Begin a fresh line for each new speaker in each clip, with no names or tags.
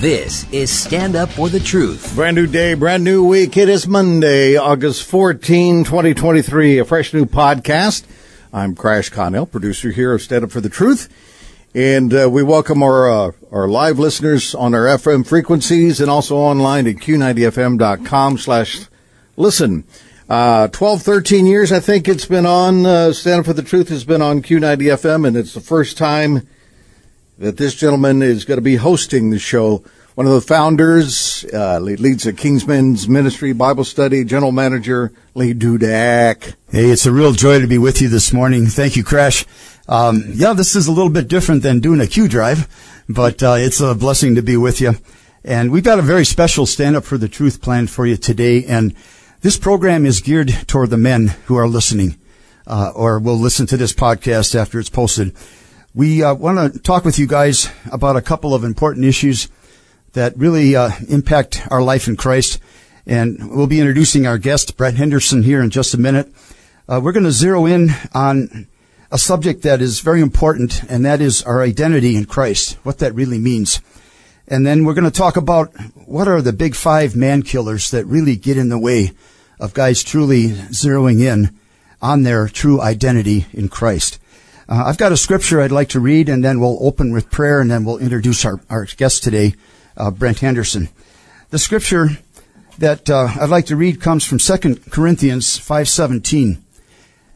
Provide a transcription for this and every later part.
This is Stand Up for the Truth.
Brand new day, brand new week. It is Monday, August 14, 2023, a fresh new podcast. I'm Crash Connell, producer here of Stand Up for the Truth. And uh, we welcome our uh, our live listeners on our FM frequencies and also online at q90fm.com slash listen. Uh, 12, 13 years, I think it's been on, uh, Stand Up for the Truth has been on Q90FM, and it's the first time that this gentleman is going to be hosting the show. One of the founders, uh, leads the Kingsman's Ministry Bible Study, General Manager Lee Dudek.
Hey, it's a real joy to be with you this morning. Thank you, Crash. Um, yeah, this is a little bit different than doing a Q drive, but uh, it's a blessing to be with you. And we've got a very special stand up for the truth plan for you today. And this program is geared toward the men who are listening, uh, or will listen to this podcast after it's posted. We uh, want to talk with you guys about a couple of important issues that really uh, impact our life in Christ. And we'll be introducing our guest, Brent Henderson, here in just a minute. Uh, we're going to zero in on a subject that is very important, and that is our identity in Christ, what that really means. And then we're going to talk about what are the big five man killers that really get in the way of guys truly zeroing in on their true identity in Christ. Uh, I've got a scripture I'd like to read, and then we'll open with prayer, and then we'll introduce our, our guest today, uh, Brent Henderson. The scripture that uh, I'd like to read comes from 2 Corinthians 5:17,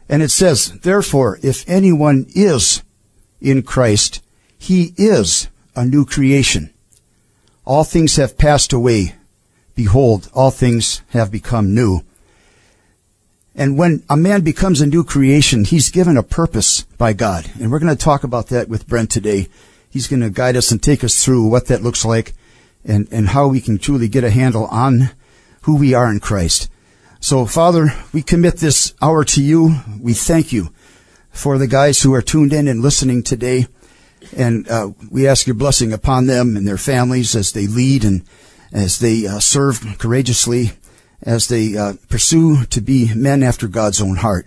and it says, "Therefore, if anyone is in Christ, he is a new creation. All things have passed away; behold, all things have become new." And when a man becomes a new creation, he's given a purpose by God. And we're going to talk about that with Brent today. He's going to guide us and take us through what that looks like and, and how we can truly get a handle on who we are in Christ. So, Father, we commit this hour to you. We thank you for the guys who are tuned in and listening today. And uh, we ask your blessing upon them and their families as they lead and as they uh, serve courageously as they uh, pursue to be men after God's own heart.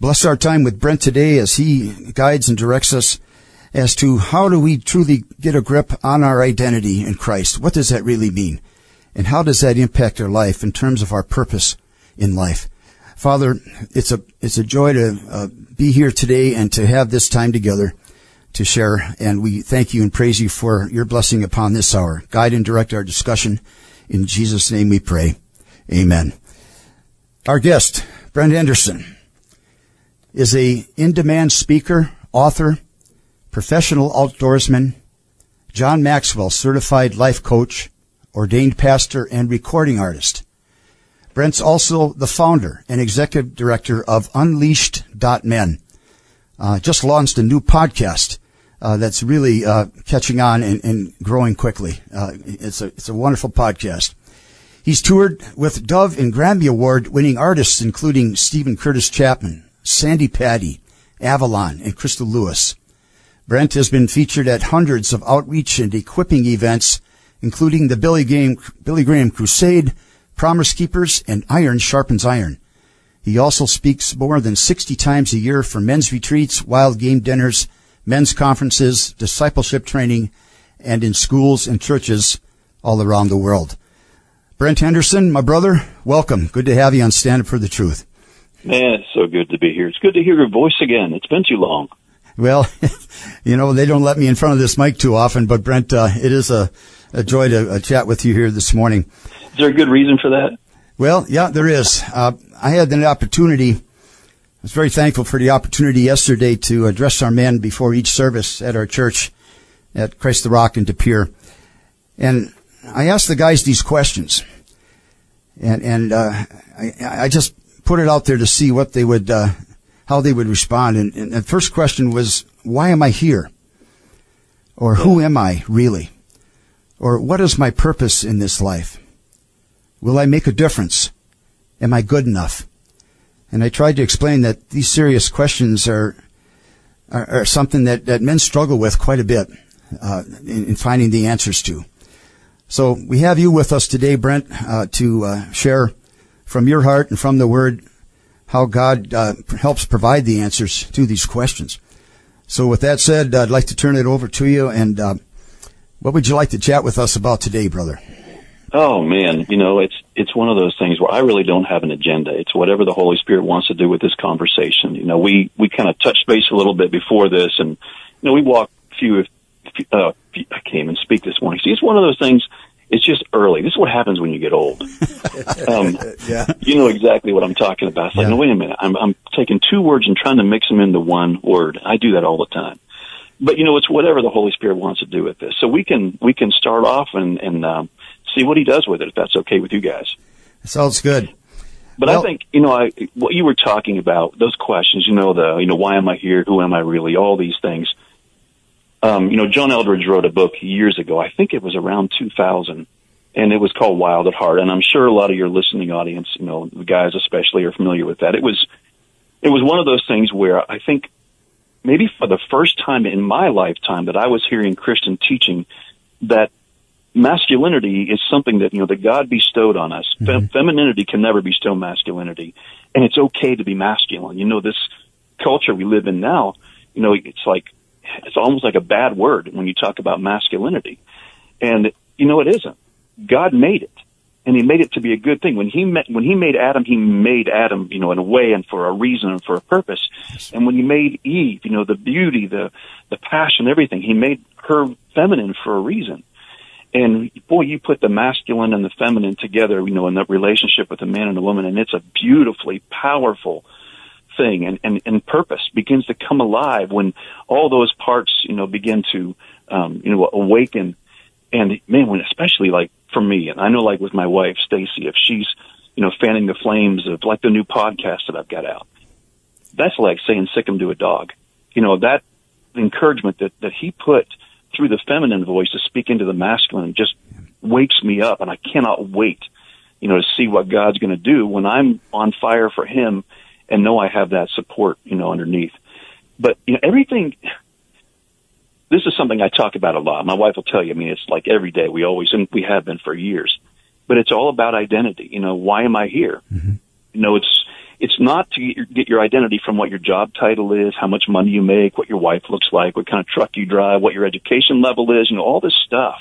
Bless our time with Brent today as he guides and directs us as to how do we truly get a grip on our identity in Christ? What does that really mean? And how does that impact our life in terms of our purpose in life? Father, it's a, it's a joy to uh, be here today and to have this time together to share. And we thank you and praise you for your blessing upon this hour. Guide and direct our discussion. In Jesus' name we pray. Amen. Our guest, Brent Henderson, is a in-demand speaker, author, professional outdoorsman, John Maxwell certified life coach, ordained pastor, and recording artist. Brent's also the founder and executive director of Unleashed.men. Uh, just launched a new podcast uh, that's really uh, catching on and, and growing quickly. Uh, it's a it's a wonderful podcast. He's toured with Dove and Grammy Award winning artists including Steven Curtis Chapman, Sandi Patty, Avalon, and Crystal Lewis. Brent has been featured at hundreds of outreach and equipping events, including the Billy Graham, Billy Graham Crusade, Promise Keepers, and Iron Sharpens Iron. He also speaks more than 60 times a year for men's retreats, wild game dinners, men's conferences, discipleship training, and in schools and churches all around the world. Brent Henderson, my brother, welcome. Good to have you on Stand Up for the Truth.
Man, it's so good to be here. It's good to hear your voice again. It's been too long.
Well, you know, they don't let me in front of this mic too often, but Brent, uh, it is a, a joy to uh, chat with you here this morning.
Is there a good reason for that?
Well, yeah, there is. Uh, I had the opportunity, I was very thankful for the opportunity yesterday to address our men before each service at our church at Christ the Rock in De Pere. And I asked the guys these questions, and and uh, I, I just put it out there to see what they would, uh, how they would respond. And, and the first question was, "Why am I here?" Or "Who am I really?" Or "What is my purpose in this life?" Will I make a difference Am I good enough? And I tried to explain that these serious questions are are, are something that, that men struggle with quite a bit uh, in, in, finding the answers to. So we have you with us today, Brent, uh, to uh, share from your heart and from the Word how God uh, helps provide the answers to these questions. So with that said, I'd like to turn it over to you. And uh, what would you like to chat with us about today, brother?
Oh man, you know, it's it's one of those things where I really don't have an agenda. It's whatever the Holy Spirit wants to do with this conversation. You know, we we kind of touched base a little bit before this, and you know, we walked a few. Uh, I came and speak this morning. See, it's one of those things. It's just early. This is what happens when you get old. Um, yeah. You know exactly what I'm talking about. It's like, yeah. no, wait a minute. I'm, I'm taking two words and trying to mix them into one word. I do that all the time. But you know, it's whatever the Holy Spirit wants to do with this. So we can we can start off and and um, see what he does with it, if that's okay with you guys.
Sounds good.
But well, I think you know I, what you were talking about those questions. You know the you know why am I here? Who am I really? All these things. Um, you know, John Eldredge wrote a book years ago. I think it was around 2000, and it was called Wild at Heart. And I'm sure a lot of your listening audience, you know, the guys especially, are familiar with that. It was it was one of those things where I think maybe for the first time in my lifetime that I was hearing Christian teaching that masculinity is something that you know that God bestowed on us. Mm-hmm. femininity can never bestow masculinity, and it's okay to be masculine. You know, this culture we live in now, you know, it's like it's almost like a bad word when you talk about masculinity, and you know it isn't. God made it, and He made it to be a good thing. When He met, when He made Adam, He made Adam, you know, in a way and for a reason and for a purpose. And when He made Eve, you know, the beauty, the the passion, everything, He made her feminine for a reason and boy, you put the masculine and the feminine together, you know, in that relationship with a man and a woman, and it's a beautifully powerful thing. And, and, and purpose begins to come alive when all those parts, you know, begin to, um, you know, awaken. And man, when especially like for me, and I know like with my wife, Stacy, if she's, you know, fanning the flames of like the new podcast that I've got out, that's like saying sick him to a dog. You know, that encouragement that, that he put – through the feminine voice to speak into the masculine just wakes me up and I cannot wait, you know, to see what God's going to do when I'm on fire for him and know I have that support, you know, underneath. But, you know, everything, this is something I talk about a lot. My wife will tell you, I mean, it's like every day we always, and we have been for years, but it's all about identity. You know, why am I here? Mm-hmm. You know, it's, it's not to get your, get your identity from what your job title is, how much money you make, what your wife looks like, what kind of truck you drive, what your education level is, you know, all this stuff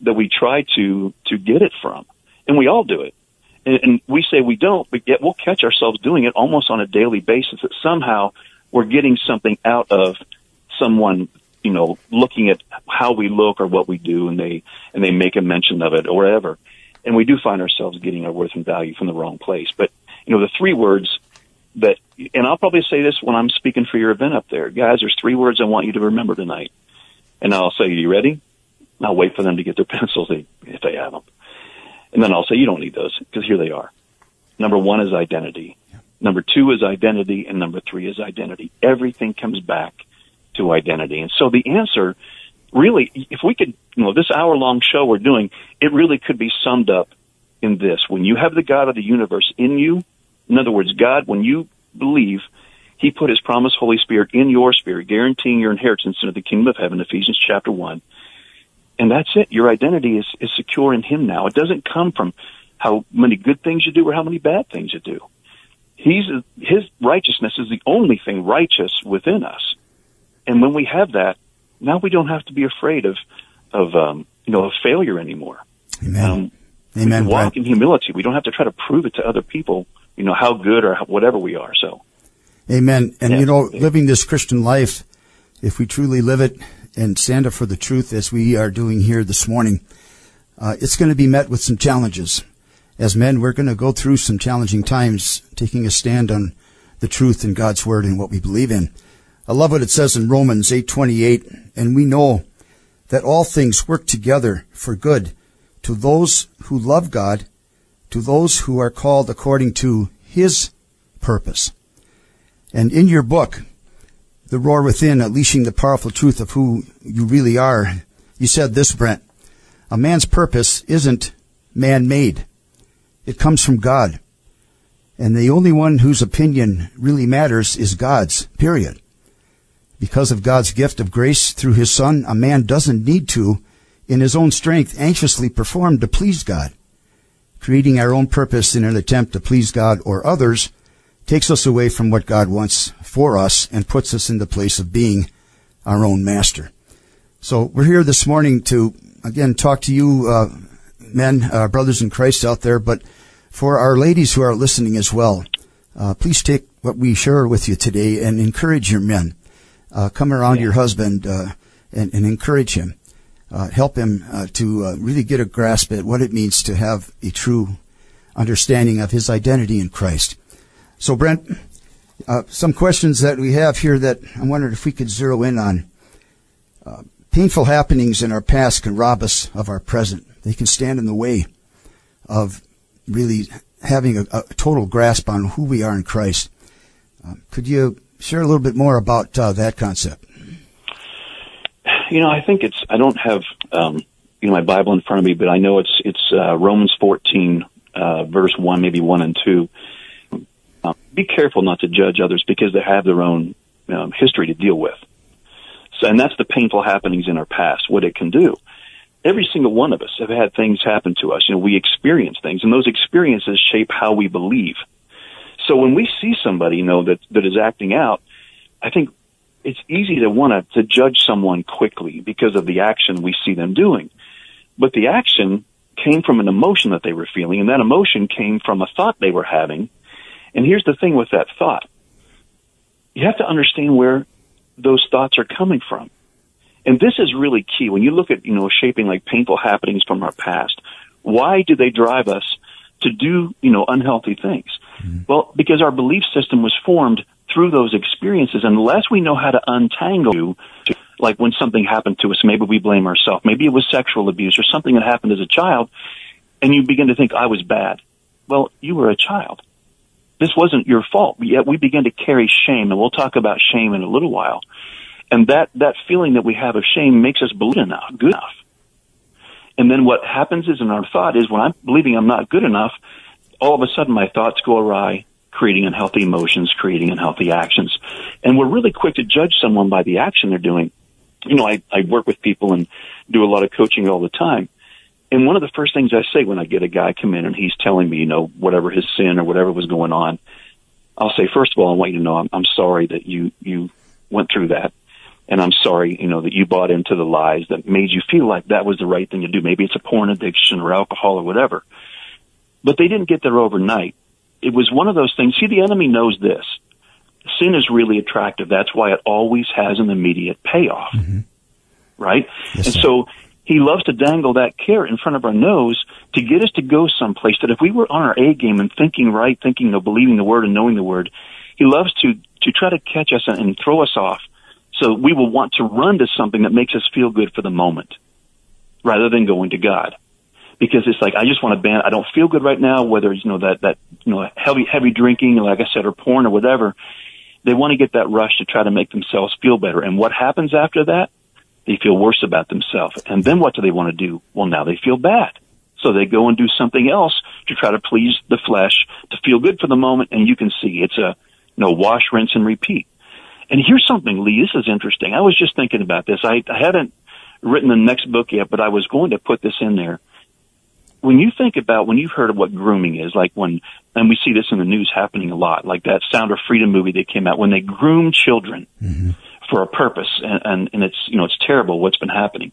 that we try to, to get it from. And we all do it. And, we say we don't, but yet we'll catch ourselves doing it almost on a daily basis that somehow we're getting something out of someone you know, looking at how we look or what we do, and they and they make a mention of it or whatever, and we do find ourselves getting our worth and value from the wrong place. But you know, the three words that, and I'll probably say this when I'm speaking for your event up there. Guys, there's three words I want you to remember tonight. And I'll say, you ready? I'll wait for them to get their pencils if they have them. And then I'll say, you don't need those because here they are. Number one is identity. Number two is identity. And number three is identity. Everything comes back to identity. And so the answer really, if we could, you know, this hour long show we're doing, it really could be summed up in this. When you have the God of the universe in you, in other words, God, when you believe, He put His promised Holy Spirit in your spirit, guaranteeing your inheritance into the kingdom of heaven, Ephesians chapter 1. And that's it. Your identity is, is secure in Him now. It doesn't come from how many good things you do or how many bad things you do. He's, His righteousness is the only thing righteous within us. And when we have that, now we don't have to be afraid of, of, um, you know, of failure anymore.
Amen. Um,
Amen. We walk in humility. We don't have to try to prove it to other people, you know, how good or whatever we are. So.
Amen. And yeah. you know, living this Christian life, if we truly live it and stand up for the truth as we are doing here this morning, uh, it's going to be met with some challenges. As men, we're going to go through some challenging times, taking a stand on the truth in God's word and what we believe in. I love what it says in Romans 8:28, and we know that all things work together for good to those who love God, to those who are called according to His purpose. And in your book, The Roar Within, Unleashing the Powerful Truth of Who You Really Are, you said this, Brent. A man's purpose isn't man-made. It comes from God. And the only one whose opinion really matters is God's, period. Because of God's gift of grace through his son, a man doesn't need to, in his own strength, anxiously perform to please God. Creating our own purpose in an attempt to please God or others takes us away from what God wants for us and puts us in the place of being our own master. So we're here this morning to, again, talk to you, uh, men, uh, brothers in Christ out there, but for our ladies who are listening as well, uh, please take what we share with you today and encourage your men. Uh, come around yeah. your husband uh, and, and, encourage him. Uh, help him uh, to uh, really get a grasp at what it means to have a true understanding of his identity in Christ. So, Brent, uh, some questions that we have here that I wondered if we could zero in on. painful happenings in our past can rob us of our present. They can stand in the way of really having a, a total grasp on who we are in Christ. could you share a little bit more about uh, that concept.
You know, I think it's. I don't have um, you know my Bible in front of me, but I know it's it's uh, Romans fourteen, uh, verse one, maybe one and two. Um, be careful not to judge others because they have their own um, history to deal with. So, and that's the painful happenings in our past. What it can do. Every single one of us have had things happen to us. You know, we experience things, and those experiences shape how we believe. So when we see somebody, you know, that, that is acting out, I think it's easy to want to, to judge someone quickly because of the action we see them doing. But the action came from an emotion that they were feeling, and that emotion came from a thought they were having. And here's the thing with that thought. You have to understand where those thoughts are coming from. And this is really key. When you look at, you know, shaping like painful happenings from our past, why do they drive us to do, you know, unhealthy things? Mm-hmm. Well, because our belief system was formed through those experiences, unless we know how to untangle you, like when something happened to us, maybe we blame ourselves, maybe it was sexual abuse or something that happened as a child, and you begin to think, I was bad. Well, you were a child. This wasn't your fault. Yet we begin to carry shame, and we'll talk about shame in a little while. And that, that feeling that we have of shame makes us believe enough, good enough. And then what happens is in our thought is when I'm believing I'm not good enough, all of a sudden my thoughts go awry, creating unhealthy emotions, creating unhealthy actions. And we're really quick to judge someone by the action they're doing. You know, I, I work with people and do a lot of coaching all the time. And one of the first things I say when I get a guy come in and he's telling me, you know, whatever his sin or whatever was going on, I'll say, first of all, I want you to know I'm, I'm sorry that you, you went through that. And I'm sorry, you know, that you bought into the lies that made you feel like that was the right thing to do. Maybe it's a porn addiction or alcohol or whatever. But they didn't get there overnight. It was one of those things. See, the enemy knows this. Sin is really attractive. That's why it always has an immediate payoff. Mm-hmm. Right? Yes, and so he loves to dangle that carrot in front of our nose to get us to go someplace that if we were on our A game and thinking right, thinking, know, believing the word and knowing the word, he loves to, to try to catch us and throw us off so we will want to run to something that makes us feel good for the moment rather than going to God because it's like I just want to ban. I don't feel good right now. Whether it's you know that that you know heavy heavy drinking, like I said, or porn or whatever. They want to get that rush to try to make themselves feel better. And what happens after that? They feel worse about themselves. And then what do they want to do? Well, now they feel bad. So they go and do something else to try to please the flesh, to feel good for the moment. And you can see it's a you know wash, rinse, and repeat. And here's something, Lee. This is interesting. I was just thinking about this. I, I hadn't written the next book yet, but I was going to put this in there when you think about when you've heard of what grooming is, like when, and we see this in the news happening a lot, like that Sound of Freedom movie that came out, when they groom children mm-hmm. For a purpose, and, and, and it's, you know, it's terrible what's been happening.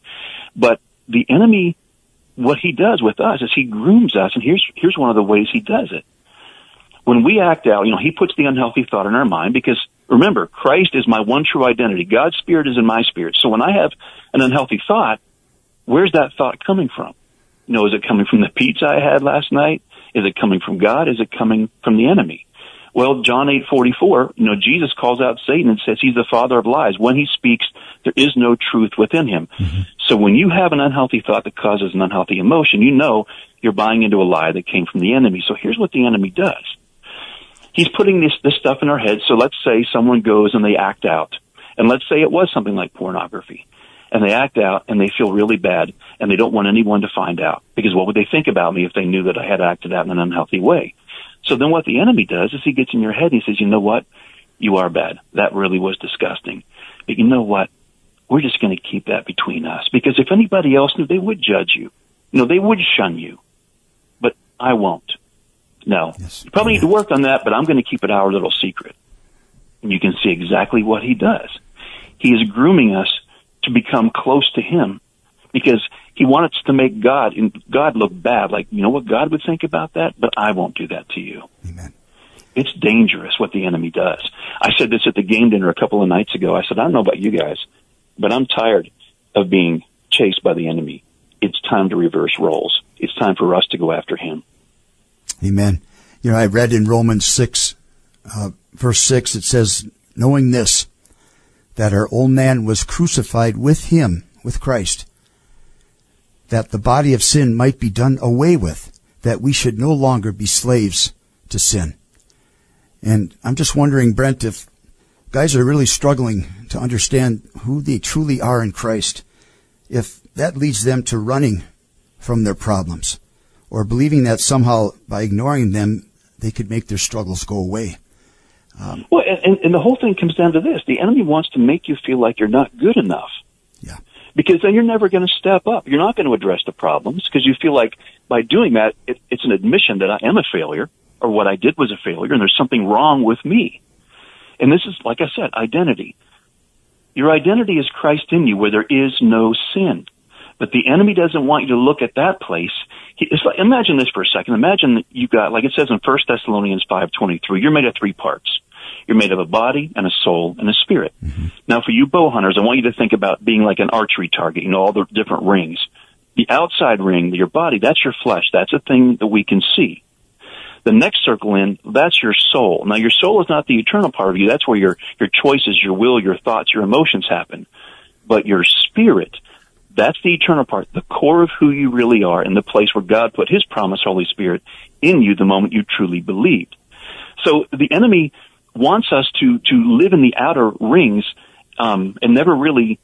But the enemy, what he does with us is he grooms us, and here's, here's one of the ways he does it. When we act out, you know, he puts the unhealthy thought in our mind because remember, Christ is my one true identity. God's spirit is in my spirit. So when I have an unhealthy thought, where's that thought coming from? You know, is it coming from the pizza I had last night? Is it coming from God? Is it coming from the enemy? Well, John 8:44, you know, Jesus calls out Satan and says he's the father of lies. When he speaks, there is no truth within him. Mm-hmm. So when you have an unhealthy thought that causes an unhealthy emotion, you know you're buying into a lie that came from the enemy. So here's what the enemy does. He's putting this this stuff in our heads. So let's say someone goes and they act out. And let's say it was something like pornography and they act out and they feel really bad and they don't want anyone to find out because what would they think about me if they knew that I had acted out in an unhealthy way? So then what the enemy does is he gets in your head and he says, you know what? You are bad. That really was disgusting. But you know what? We're just going to keep that between us because if anybody else knew, they would judge you. You know, they would shun you, but I won't. No,
Yes.
you probably need to work on that, but I'm going to keep it our little secret. And you can see exactly what he does. He is grooming us to become close to him because he wants to make God and God look bad. Like, you know what God would think about that? But I won't do that to you.
Amen.
It's dangerous what the enemy does. I said this at the game dinner a couple of nights ago. I said, I don't know about you guys, but I'm tired of being chased by the enemy. It's time to reverse roles. It's time for us to go after him.
Amen. You know, I read in Romans 6, uh, verse 6, it says, knowing this, that our old man was crucified with him, with Christ, that the body of sin might be done away with, that we should no longer be slaves to sin. And I'm just wondering, Brent, if guys are really struggling to understand who they truly are in Christ, if that leads them to running from their problems or believing that somehow by ignoring them, they could make their struggles go away.
Um, well, and, and, and the whole thing comes down to this. The enemy wants to make you feel like you're not good enough. Because then you're never going to step up. You're not going to address the problems because you feel like by doing that, it, it's an admission that I am a failure or what I did was a failure and there's something wrong with me. And this is, like I said, identity. Your identity is Christ in you where there is no sin. But the enemy doesn't want you to look at that place. He, it's like, imagine this for a second. Imagine that you got, like it says in 1 Thessalonians 5.23, you're made of three parts. You're made of a body and a soul and a spirit. Mm-hmm. Now for you bow hunters, I want you to think about being like an archery target, you know, all the different rings. The outside ring, your body, that's your flesh. That's a thing that we can see. The next circle in, that's your soul. Now your soul is not the eternal part of you. That's where your, your choices, your will, your thoughts, your emotions happen. But your spirit, that's the eternal part, the core of who you really are and the place where God put His promise, Holy Spirit, in you the moment you truly believed. So the enemy wants us to, to live in the outer rings, um, and never really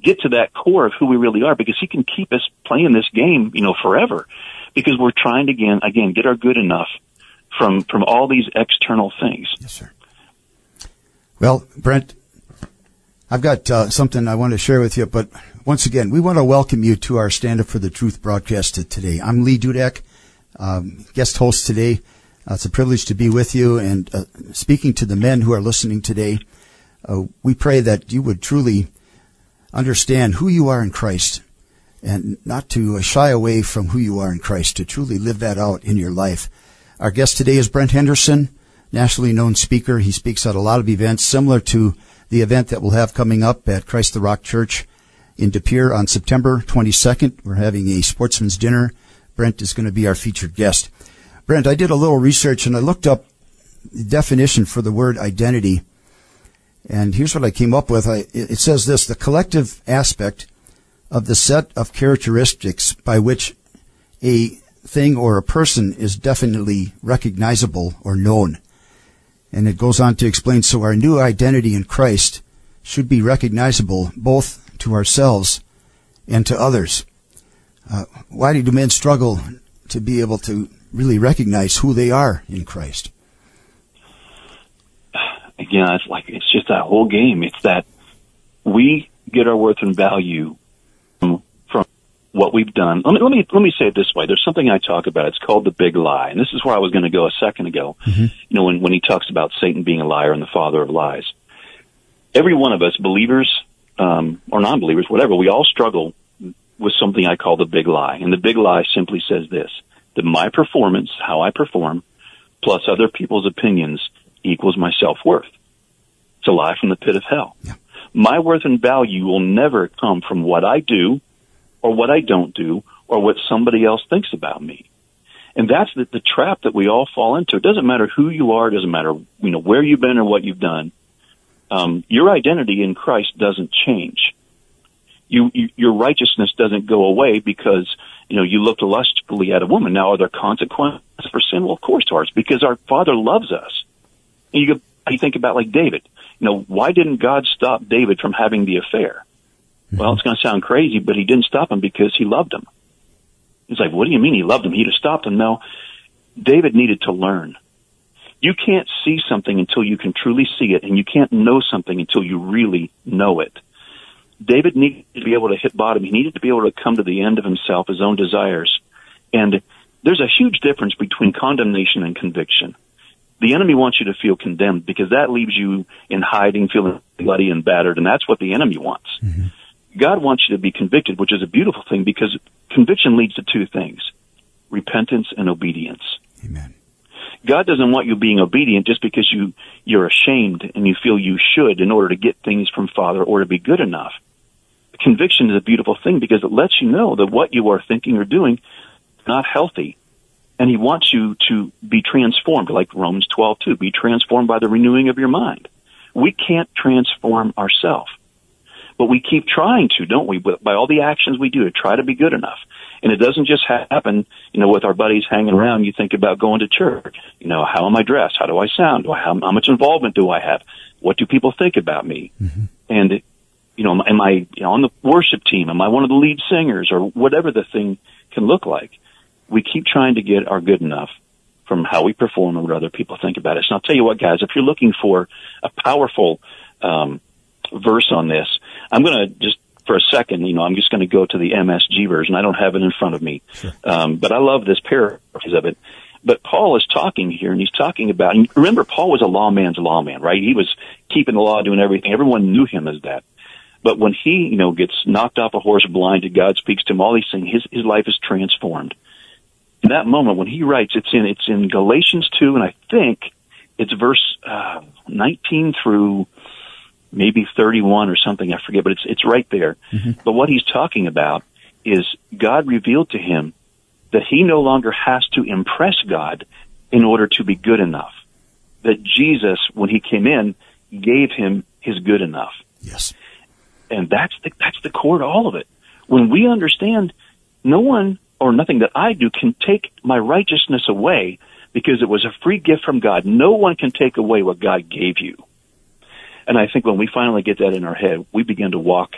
get to that core of who we really are because he can keep us playing this game, you know, forever because we're trying to again, again, get our good enough from, from all these external things.
Yes, sir. Well, Brent, I've got uh, something I want to share with you, but once again, we want to welcome you to our Stand Up for the Truth broadcast today. I'm Lee Dudek, um, guest host today. Uh, it's a privilege to be with you and uh, speaking to the men who are listening today. Uh, we pray that you would truly understand who you are in Christ and not to shy away from who you are in Christ, to truly live that out in your life. Our guest today is Brent Henderson, nationally known speaker. He speaks at a lot of events similar to the event that we'll have coming up at Christ the Rock Church in De Pere on September 22nd. We're having a sportsman's dinner. Brent is going to be our featured guest. Brent, I did a little research and I looked up the definition for the word identity. And here's what I came up with. I, it says this, the collective aspect of the set of characteristics by which a thing or a person is definitely recognizable or known. And it goes on to explain, so our new identity in Christ should be recognizable both to ourselves and to others. Uh, why do men struggle to be able to really recognize who they are in Christ?
Again, it's like, it's just that whole game. It's that we get our worth and value from, from what we've done. Let me, let me, let me say it this way. There's something I talk about. It's called the big lie. And this is where I was going to go a second ago. You know, when, when he talks about Satan being a liar and the father of lies. Every one of us, believers, um, or non-believers, whatever, we all struggle with something I call the big lie. And the big lie simply says this, that my performance, how I perform, plus other people's opinions equals my self-worth. It's a lie from the pit of hell.
Yeah.
My worth and value will never come from what I do or what I don't do or what somebody else thinks about me. And that's the, the trap that we all fall into. It doesn't matter who you are, it doesn't matter, you know, where you've been or what you've done. Um, your identity in Christ doesn't change. You, you, your righteousness doesn't go away because, you know, you looked lustfully at a woman. Now, are there consequences for sin? Well, of course there are, because our Father loves us. And you, go, you think about like David. You know, why didn't God stop David from having the affair? Mm-hmm. Well, it's going to sound crazy, but he didn't stop him because he loved him. He's like, what do you mean he loved him? He'd have stopped him. No, David needed to learn You can't see something until you can truly see it, and you can't know something until you really know it. David needed to be able to hit bottom. He needed to be able to come to the end of himself, his own desires. And there's a huge difference between condemnation and conviction. The enemy wants you to feel condemned because that leaves you in hiding, feeling bloody and battered, and that's what the enemy wants. Mm-hmm. God wants you to be convicted, which is a beautiful thing because conviction leads to two things repentance and obedience.
Amen.
God doesn't want you being obedient just because you, you're ashamed and you feel you should in order to get things from Father or to be good enough. Conviction is a beautiful thing because it lets you know that what you are thinking or doing is not healthy. And he wants you to be transformed, like Romans 12, 2. Be transformed by the renewing of your mind. We can't transform ourselves. But we keep trying to, don't we? By all the actions we do to try to be good enough. And it doesn't just happen, you know, with our buddies hanging around. You think about going to church. You know, how am I dressed? How do I sound? Do I, how, how much involvement do I have? What do people think about me? Mm-hmm. And, you know, am I you know, on the worship team? Am I one of the lead singers or whatever the thing can look like? We keep trying to get our good enough from how we perform and what other people think about us. And I'll tell you what, guys, if you're looking for a powerful, um, verse on this, I'm going to just for a second, you know, I'm just going to go to the MSG version. I don't have it in front of me, sure. um, but I love this paraphrase of it. But Paul is talking here, and he's talking about. And remember, Paul was a lawman's lawman, right? He was keeping the law, doing everything. Everyone knew him as that. But when he, you know, gets knocked off a horse, blinded, God speaks to him. All these things, his his life is transformed. In that moment, when he writes, it's in it's in Galatians two, and I think it's verse uh, 19 through maybe 31 or something. I forget, but it's, it's right there. Mm-hmm. But what he's talking about is God revealed to him that he no longer has to impress God in order to be good enough. That Jesus, when he came in, gave him his good enough.
Yes.
And that's the, that's the core to all of it. When we understand no one or nothing that I do can take my righteousness away because it was a free gift from God. No one can take away what God gave you. And I think when we finally get that in our head, we begin to walk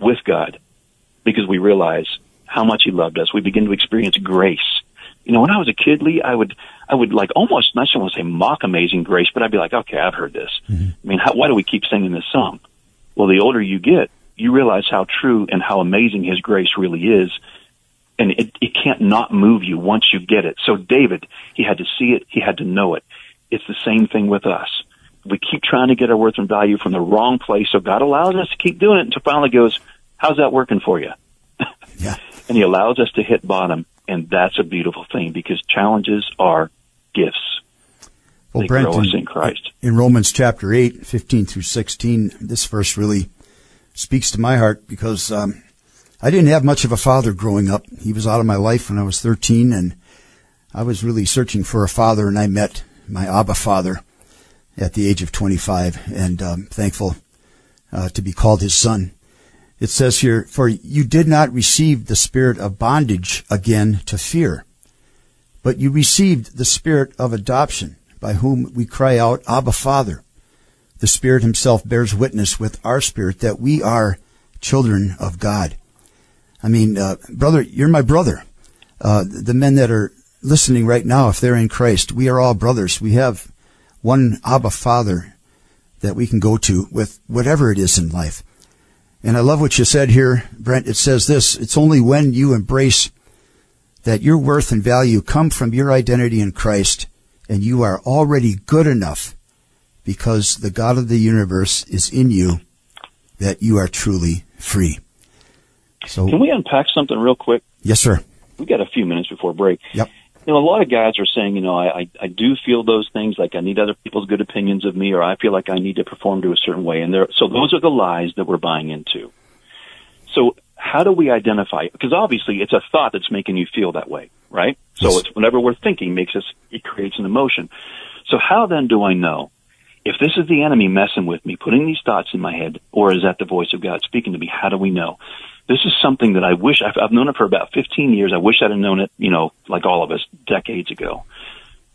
with God because we realize how much He loved us. We begin to experience grace. You know, when I was a kid, Lee, I would, I would like almost, not want to say mock amazing grace, but I'd be like, okay, I've heard this. Mm-hmm. I mean, how, why do we keep singing this song? Well, the older you get, you realize how true and how amazing His grace really is. And it, it can't not move you once you get it. So David, he had to see it. He had to know it. It's the same thing with us we keep trying to get our worth and value from the wrong place. So God allows us to keep doing it until finally goes, how's that working for you?
Yeah.
and he allows us to hit bottom. And that's a beautiful thing because challenges are gifts.
Well,
they
Brent,
grow us in Christ.
In Romans chapter 8, 15 through 16, this verse really speaks to my heart because um, I didn't have much of a father growing up. He was out of my life when I was 13 and I was really searching for a father and I met my Abba father at the age of 25 and um, thankful uh, to be called his son. It says here, for you did not receive the spirit of bondage again to fear, but you received the spirit of adoption by whom we cry out, Abba Father. The Spirit himself bears witness with our spirit that we are children of God. I mean, uh, brother, you're my brother. Uh, the men that are listening right now, if they're in Christ, we are all brothers. We have one Abba Father that we can go to with whatever it is in life. And I love what you said here, Brent. It says this, it's only when you embrace that your worth and value come from your identity in Christ and you are already good enough because the God of the universe is in you that you are truly free.
So Can we unpack something real quick?
Yes, sir.
We've got a few minutes before break.
Yep
you know, a lot of guys are saying, you know, I, I, I do feel those things, like I need other people's good opinions of me, or I feel like I need to perform to a certain way. And there, so those are the lies that we're buying into. So how do we identify? Because obviously it's a thought that's making you feel that way, right? So yes. it's whenever we're thinking makes us, it creates an emotion. So how then do I know if this is the enemy messing with me, putting these thoughts in my head, or is that the voice of God speaking to me? How do we know? this is something that I wish I've, I've known it for about 15 years. I wish I'd have known it, you know, like all of us decades ago.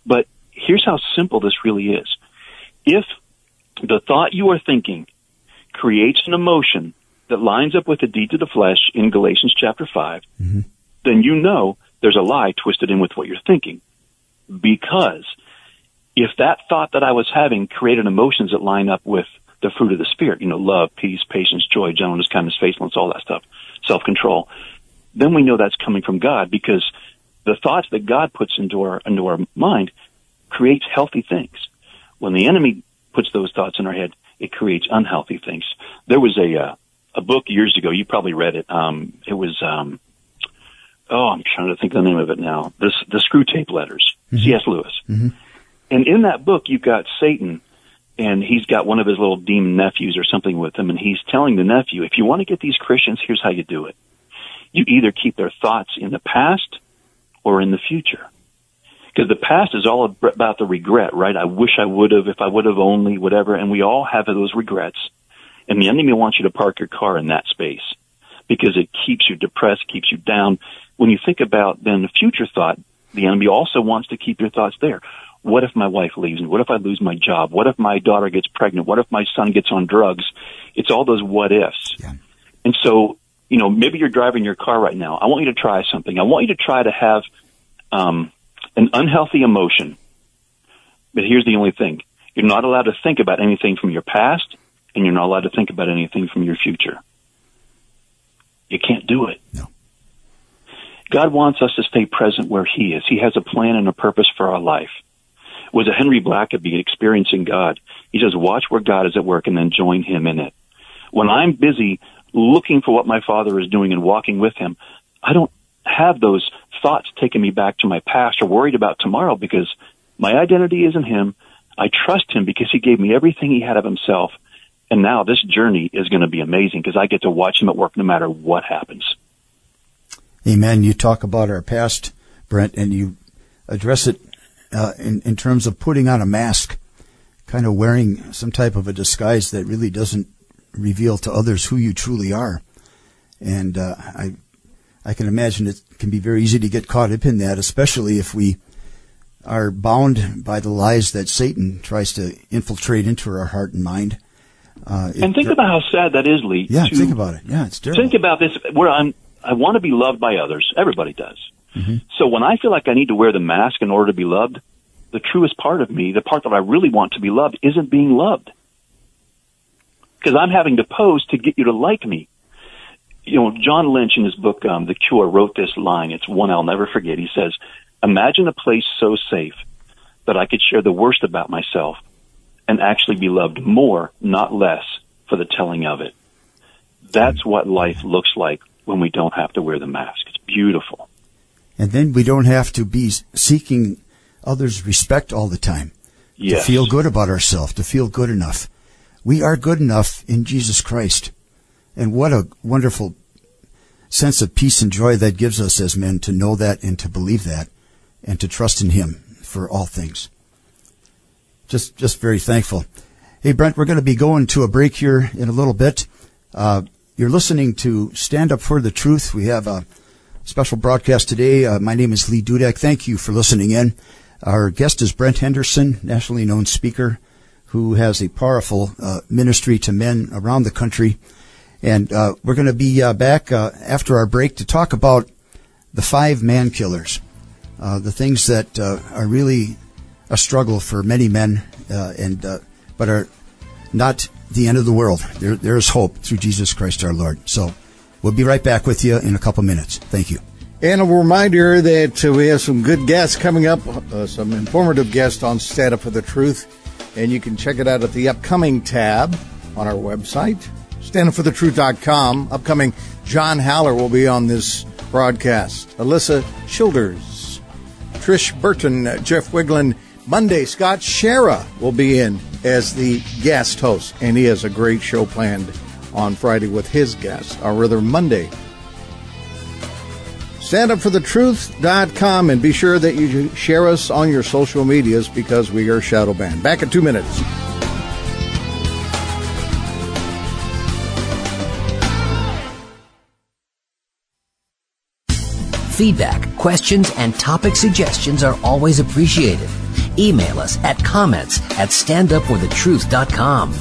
But here's how simple this really is. If the thought you are thinking creates an emotion that lines up with the deeds of the flesh in Galatians chapter 5, mm-hmm. then you know there's a lie twisted in with what you're thinking. Because if that thought that I was having created emotions that line up with the fruit of the spirit, you know, love, peace, patience, joy, gentleness, kindness, faithfulness, all that stuff, self-control, then we know that's coming from God because the thoughts that God puts into our, into our mind creates healthy things. When the enemy puts those thoughts in our head, it creates unhealthy things. There was a, uh, a book years ago, you probably read it, um, it was, um, oh, I'm trying to think the name of it now. This, the Screwtape Letters, C.S. Lewis. And in that book, you've got Satan, and he's got one of his little demon nephews or something with him, and he's telling the nephew, if you want to get these Christians, here's how you do it. You either keep their thoughts in the past or in the future. Because the past is all ab- about the regret, right? I wish I would have, if I would have only, whatever, and we all have those regrets. And the enemy wants you to park your car in that space because it keeps you depressed, keeps you down. When you think about then the future thought, the enemy also wants to keep your thoughts there. What if my wife leaves me? What if I lose my job? What if my daughter gets pregnant? What if my son gets on drugs? It's all those what ifs.
Yeah.
And so, you know, maybe you're driving your car right now. I want you to try something. I want you to try to have um, an unhealthy emotion. But here's the only thing. You're not allowed to think about anything from your past, and you're not allowed to think about anything from your future. You can't do it.
No.
God wants us to stay present where He is. He has a plan and a purpose for our life. Was a Henry Blackaby experiencing God? He says, watch where God is at work and then join Him in it. When I'm busy looking for what my Father is doing and walking with Him, I don't have those thoughts taking me back to my past or worried about tomorrow because my identity is in Him. I trust Him because He gave me everything He had of Himself. And now this journey is going to be amazing because I get to watch Him at work no matter what happens.
Amen. You talk about our past, Brent, and you address it uh, in, in terms of putting on a mask, kind of wearing some type of a disguise that really doesn't reveal to others who you truly are. And uh, I, I can imagine it can be very easy to get caught up in that, especially if we are bound by the lies that Satan tries to infiltrate into our heart and mind. Uh,
And think about how sad that is, Lee.
yeah, think about it. Yeah, it's terrible.
Think about this. Where I'm, I want to be loved by others. Everybody does.
Mm-hmm.
So when I feel like I need to wear the mask in order to be loved, the truest part of me, the part that I really want to be loved, isn't being loved. Because I'm having to pose to get you to like me. You know, John Lynch in his book, um, The Cure, wrote this line. It's one I'll never forget. He says, Imagine a place so safe that I could share the worst about myself and actually be loved more, not less, for the telling of it. That's what life looks like when we don't have to wear the mask. It's beautiful.
And then we don't have to be seeking others' respect all the time.
Yes.
To feel good about ourselves, to feel good enough. We are good enough in Jesus Christ. And what a wonderful sense of peace and joy that gives us as men to know that and to believe that and to trust in Him for all things. Just, just very thankful. Hey, Brent, we're going to be going to a break here in a little bit. Uh, you're listening to Stand Up for the Truth. We have a special broadcast today. Uh, my name is Lee Dudek. Thank you for listening in. Our guest is Brent Henderson, nationally known speaker who has a powerful uh, ministry to men around the country. And uh, we're going to be uh, back uh, after our break to talk about the five man killers, uh, the things that uh, are really a struggle for many men, uh, and uh, but are not the end of the world. There, there is hope through Jesus Christ our Lord. So we'll be right back with you in a couple minutes. Thank you.
And a reminder that uh, we have some good guests coming up, uh, some informative guests on Stand Up for the Truth. And you can check it out at the upcoming tab on our website, standupforthetruth.com. Upcoming, John Haller will be on this broadcast. Alisa Childers, Trish Burton, Jeff Wiglin. Monday, Scott Shara will be in as the guest host. And he has a great show planned on Friday with his guest, or rather Monday standupforthetruth.com and be sure that you share us on your social medias because we are shadow banned. Back in two minutes.
Feedback, questions, and topic suggestions are always appreciated. Email us at comments at standupforthetruth.com.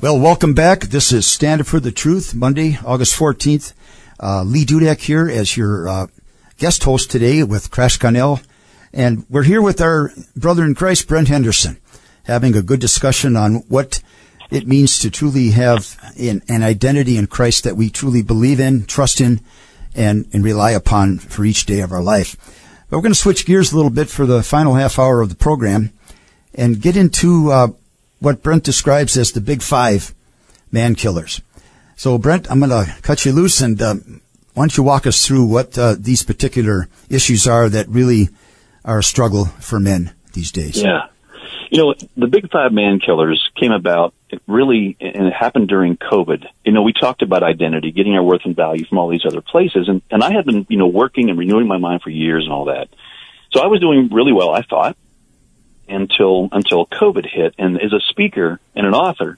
Well, welcome back. This is Stand Up for the Truth, Monday, August 14th. Uh, Lee Dudek here as your uh, guest host today with Crash Connell. And we're here with our brother in Christ, Brent Henderson, having a good discussion on what it means to truly have an, an identity in Christ that we truly believe in, trust in, and, and rely upon for each day of our life. But we're going to switch gears a little bit for the final half hour of the program and get into uh, what Brent describes as the big five man killers. So, Brent, I'm going to cut you loose and uh, why don't you walk us through what uh, these particular issues are that really are a struggle for men these days?
Yeah. You know, the big five man killers came about it really, and it happened during COVID. You know, we talked about identity, getting our worth and value from all these other places. And, and I had been, you know, working and renewing my mind for years and all that. So I was doing really well, I thought, until, until COVID hit. And as a speaker and an author,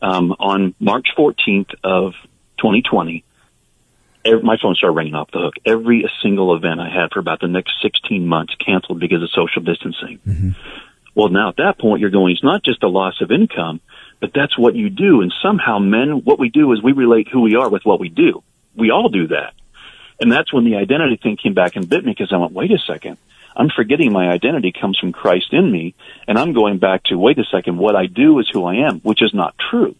um, on March 14th of 2020, every, my phone started ringing off the hook. Every single event I had for about the next 16 months canceled because of social distancing. Mm-hmm. Well, now at that point, you're going, it's not just a loss of income, but that's what you do. And somehow men, what we do is we relate who we are with what we do. We all do that. And that's when the identity thing came back and bit me because I went, wait a second. I'm forgetting my identity comes from Christ in me. And I'm going back to, wait a second, what I do is who I am, which is not true.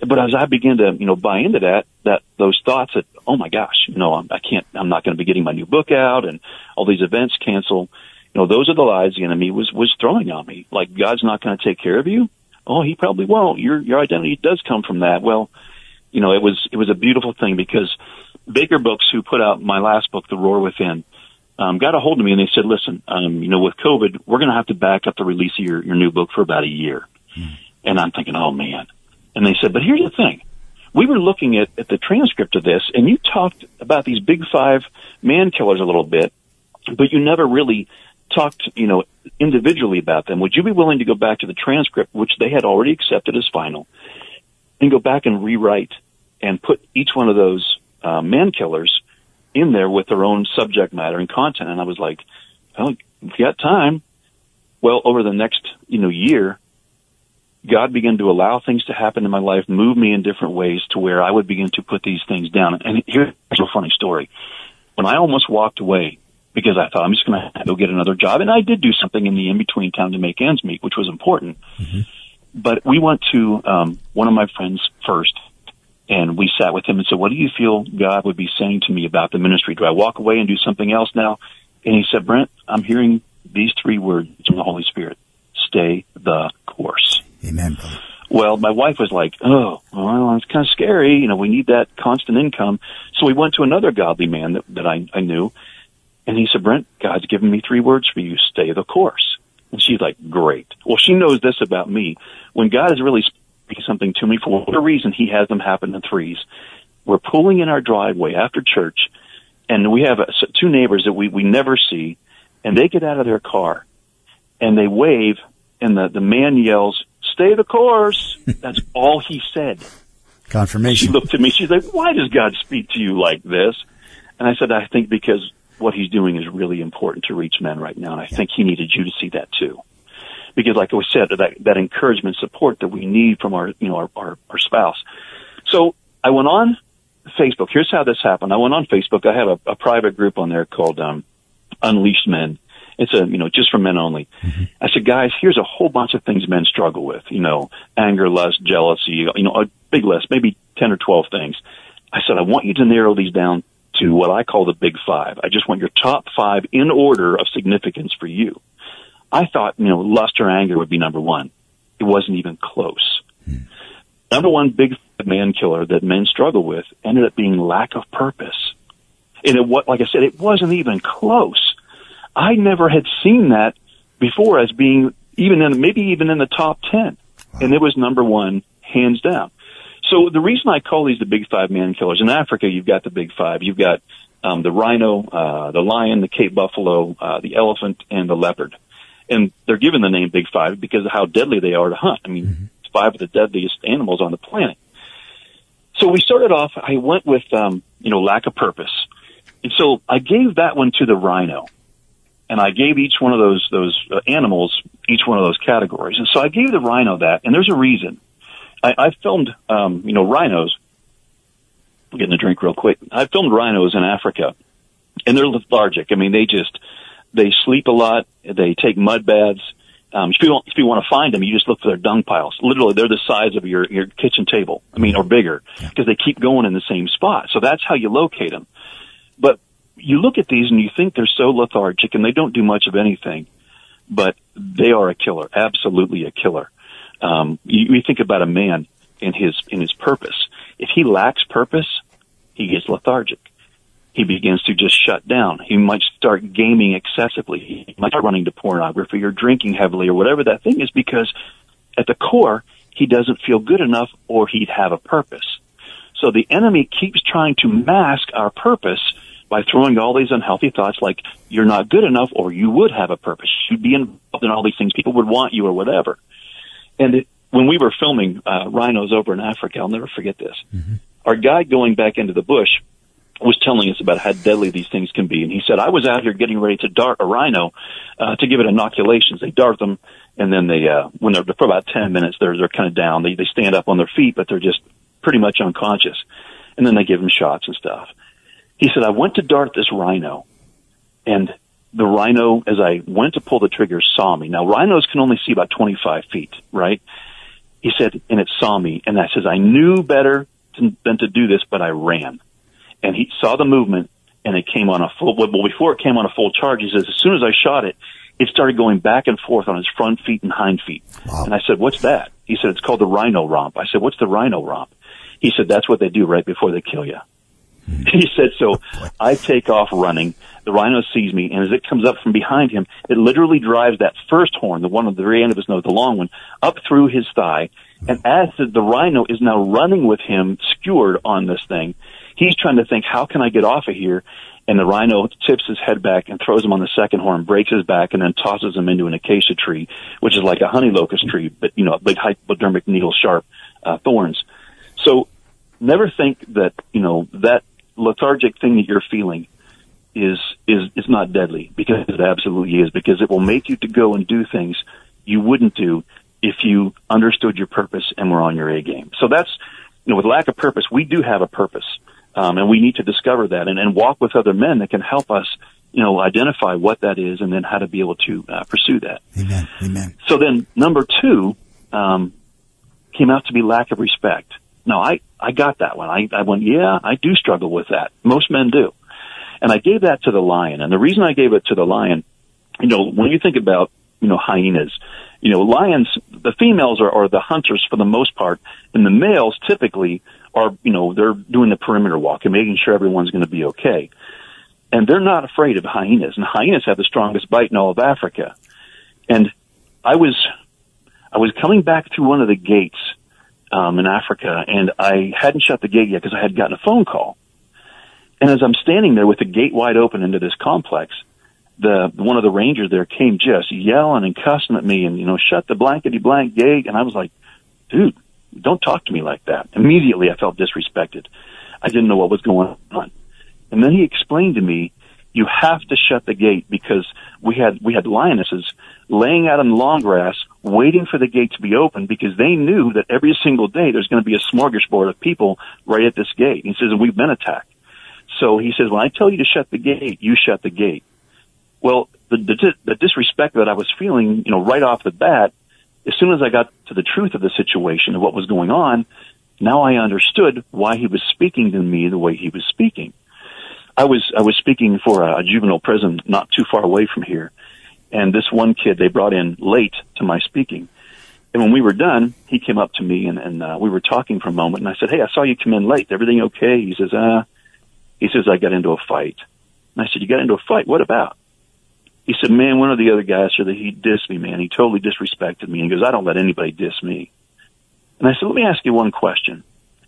But as I began to, you know, buy into that, that those thoughts that, oh my gosh, you know, I'm, I can't, I'm not going to be getting my new book out and all these events cancel. You know, those are the lies the enemy was, was throwing on me. Like, God's not going to take care of you. Oh, he probably won't. Your, your identity does come from that. Well, you know, it was, it was a beautiful thing because Baker Books, who put out my last book, The Roar Within, um, got a hold of me and they said, listen, um, you know, with COVID, we're going to have to back up the release of your, your new book for about a year. Mm. And I'm thinking, oh man. And they said, but here's the thing. We were looking at, at the transcript of this and you talked about these big five man killers a little bit, but you never really talked, you know, individually about them, would you be willing to go back to the transcript, which they had already accepted as final, and go back and rewrite and put each one of those uh, man killers in there with their own subject matter and content? And I was like, well, you got time. Well, over the next, you know, year, God began to allow things to happen in my life, move me in different ways to where I would begin to put these things down. And here's a funny story. When I almost walked away because I thought I'm just going to go get another job. And I did do something in the in between time to make ends meet, which was important. Mm-hmm. But we went to um, one of my friends first, and we sat with him and said, "What do you feel God would be saying to me about the ministry? Do I walk away and do something else now?" And he said, "Brent, I'm hearing these three words from the Holy Spirit: Stay the course."
Amen. Brother.
Well, my wife was like, "Oh, well, it's kind of scary. You know, we need that constant income." So we went to another godly man that, that I, I knew, and he said, Brent, God's given me three words for you. Stay the course. And she's like, great. Well, she knows this about me. When God is really speaking something to me, for whatever reason, he has them happen in threes. We're pulling in our driveway after church, and we have two neighbors that we, we never see, and they get out of their car, and they wave, and the, the man yells, stay the course. That's all he said.
Confirmation.
She looked at me, she's like, why does God speak to you like this? And I said, I think because what he's doing is really important to reach men right now. And I yeah. think he needed you to see that too. Because like I said, that, that encouragement support that we need from our, you know, our, our, our spouse. So I went on Facebook. Here's how this happened. I went on Facebook. I have a, a private group on there called, um, Unleashed Men. It's a, you know, just for men only. Mm-hmm. I said, guys, here's a whole bunch of things men struggle with, you know, anger, lust, jealousy, you know, a big list, maybe 10 or 12 things. I said, I want you to narrow these down to what I call the big five. I just want your top five in order of significance for you. I thought, you know, lust or anger would be number one. It wasn't even close. Hmm. Number one big man killer that men struggle with ended up being lack of purpose. And it, what, like I said, it wasn't even close. I never had seen that before as being even in, maybe even in the top 10. And it was number one, hands down. So the reason I call these the big five man killers in Africa, you've got the big five. You've got um, the rhino, uh, the lion, the Cape buffalo, uh, the elephant, and the leopard. And they're given the name Big Five because of how deadly they are to hunt. I mean, mm-hmm. five of the deadliest animals on the planet. So we started off. I went with um, you know lack of purpose, and so I gave that one to the rhino, and I gave each one of those those uh, animals each one of those categories. And so I gave the rhino that, and there's a reason. I, I filmed, um, you know, rhinos. I'm getting a drink real quick. I filmed rhinos in Africa, and they're lethargic. I mean, they just they sleep a lot. They take mud baths. Um, if you want, if you want to find them, you just look for their dung piles. Literally, they're the size of your your kitchen table. I mean, or bigger, because they keep going in the same spot. So that's how you locate them. But you look at these and you think they're so lethargic and they don't do much of anything, but they are a killer, absolutely a killer. Um, you, you think about a man in his in his purpose. If he lacks purpose, he gets lethargic he begins to just shut down. He might start gaming excessively. He might start running to pornography or drinking heavily or whatever that thing is because at the core, he doesn't feel good enough or he'd have a purpose. So the enemy keeps trying to mask our purpose by throwing all these unhealthy thoughts like you're not good enough or you would have a purpose. You'd be involved in all these things. People would want you or whatever. And it, when we were filming uh, rhinos over in Africa, I'll never forget this. Mm-hmm. Our guide going back into the bush was telling us about how deadly these things can be. And he said, I was out here getting ready to dart a rhino, uh, to give it inoculations. They dart them and then they, uh, when they're for about 10 minutes, they're, they're kind of down. They, they stand up on their feet, but they're just pretty much unconscious. And then they give them shots and stuff. He said, I went to dart this rhino and the rhino, as I went to pull the trigger, saw me. Now rhinos can only see about 25 feet, right? He said, and it saw me. And I says, I knew better to, than to do this, but I ran and he saw the movement and it came on a full, well, before it came on a full charge, he says, as soon as I shot it, it started going back and forth on its front feet and hind feet. Wow. And I said, what's that? He said, it's called the rhino romp. I said, what's the rhino romp? He said, that's what they do right before they kill you. He said, so I take off running. The rhino sees me, and as it comes up from behind him, it literally drives that first horn, the one at the very end of his nose, the long one, up through his thigh. And as the, the rhino is now running with him, skewered on this thing, He's trying to think, how can I get off of here? And the rhino tips his head back and throws him on the second horn, breaks his back, and then tosses him into an acacia tree, which is like a honey locust tree, but you know, big hypodermic needle sharp uh, thorns. So never think that you know that lethargic thing that you're feeling is is is not deadly because it absolutely is because it will make you to go and do things you wouldn't do if you understood your purpose and were on your A game. So that's you know with lack of purpose we do have a purpose um, and we need to discover that and, and walk with other men that can help us, you know, identify what that is and then how to be able to uh, pursue that.
Amen. Amen.
So then number two, um, came out to be lack of respect. Now I, I got that one. I, I went, yeah, I do struggle with that. Most men do. And I gave that to the lion. And the reason I gave it to the lion, you know, when you think about, you know, hyenas, you know, lions, the females are, are the hunters for the most part, and the males typically are, you know, they're doing the perimeter walk and making sure everyone's going to be okay. And they're not afraid of hyenas. And hyenas have the strongest bite in all of Africa. And I was, I was coming back through one of the gates, um, in Africa and I hadn't shut the gate yet because I had gotten a phone call. And as I'm standing there with the gate wide open into this complex, the one of the rangers there came just yelling and cussing at me and you know shut the blankety blank gate and I was like, dude, don't talk to me like that. Immediately I felt disrespected. I didn't know what was going on. And then he explained to me, you have to shut the gate because we had, we had lionesses laying out in the long grass waiting for the gate to be open because they knew that every single day there's going to be a smorgasbord of people right at this gate. He says, and we've been attacked. So he says, when I tell you to shut the gate, you shut the gate. Well, the, the, the disrespect that I was feeling, you know, right off the bat as soon as I got to the truth of the situation of what was going on, now I understood why he was speaking to me the way he was speaking. I was I was speaking for a, juvenile prison not too far away from here, and this one kid they brought in late to my speaking. And when we were done, he came up to me and, and uh, we were talking for a moment. And I said, "Hey, I saw you come in late. Everything okay?" He says, "Uh." He says, "I got into a fight." And I said, "You got into a fight? What about?" he said, man, one of the other guys said that he dissed me, man. He totally disrespected me. And he goes, I don't let anybody diss me. And I said, let me ask you one question.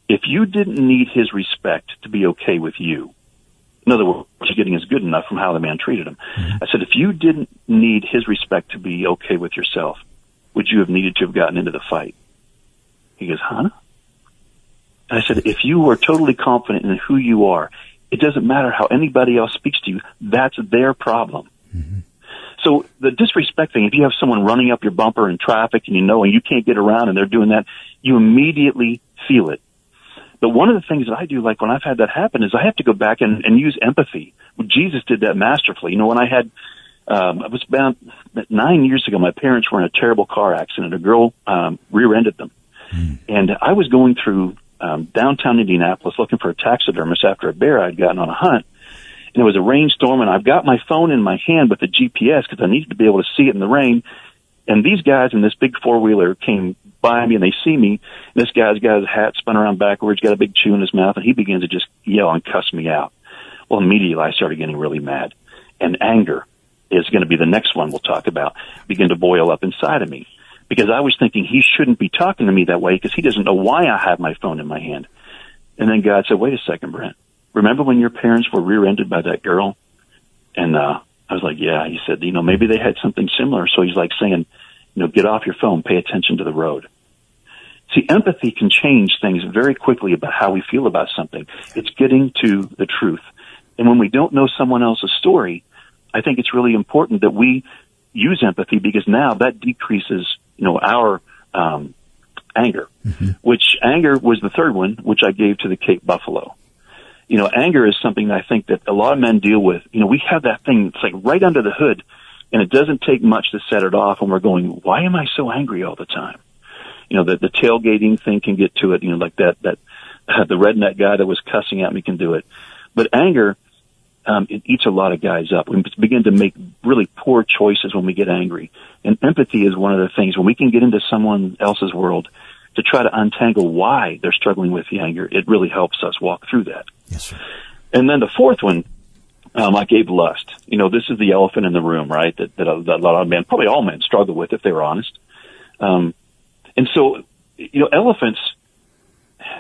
If you didn't need his respect to be okay with you, in other words, you're getting is good enough from how the man treated him. Mm-hmm. I said, if you didn't need his respect to be okay with yourself, would you have needed to have gotten into the fight? He goes, huh? And I said, if you were totally confident in who you are, it doesn't matter how anybody else speaks to you. That's their problem. Mm-hmm. So the disrespect thing, if you have someone running up your bumper in traffic and you know and you can't get around and they're doing that, you immediately feel it. But one of the things that I do, like when I've had that happen, is I have to go back and, and use empathy. Jesus did that masterfully. You know, when I had Um, it was about nine years ago. My parents were in a terrible car accident. A girl um, rear-ended them, and I was going through um, downtown Indianapolis looking for a taxidermist after a bear I'd gotten on a hunt. And it was a rainstorm, and I've got my phone in my hand with the GPS because I needed to be able to see it in the rain. And these guys in this big four wheeler came by me and they see me. And this guy's got his hat spun around backwards, got a big chew in his mouth, and he begins to just yell and cuss me out. Well, immediately I started getting really mad. And anger is going to be the next one we'll talk about, begin to boil up inside of me. Because I was thinking he shouldn't be talking to me that way because he doesn't know why I have my phone in my hand. And then God said, wait a second, Brent. Remember when your parents were rear-ended by that girl? And, uh, I was like, yeah, he said, you know, maybe they had something similar. So he's like saying, you know, get off your phone, pay attention to the road. See, empathy can change things very quickly about how we feel about something. It's getting to the truth. And when we don't know someone else's story, I think it's really important that we use empathy because now that decreases, you know, our um, anger. Which anger was the third one, which I gave to the Cape Buffalo. You know, anger is something that I think that a lot of men deal with. You know, we have that thing, it's like right under the hood, and it doesn't take much to set it off, and we're going, why am I so angry all the time? You know, the, the tailgating thing can get to it, you know, like that, that, the redneck guy that was cussing at me can do it. But anger, um, it eats a lot of guys up. We begin to make really poor choices when we get angry. And empathy is one of the things when we can get into someone else's world to try to untangle why they're struggling with the anger, it really helps us walk through that.
Yes, sir.
And then the fourth one, um, I gave lust. You know, this is the elephant in the room, right? That, that, a, that a lot of men, probably all men, struggle with if they were honest. Um, and so, you know, elephants.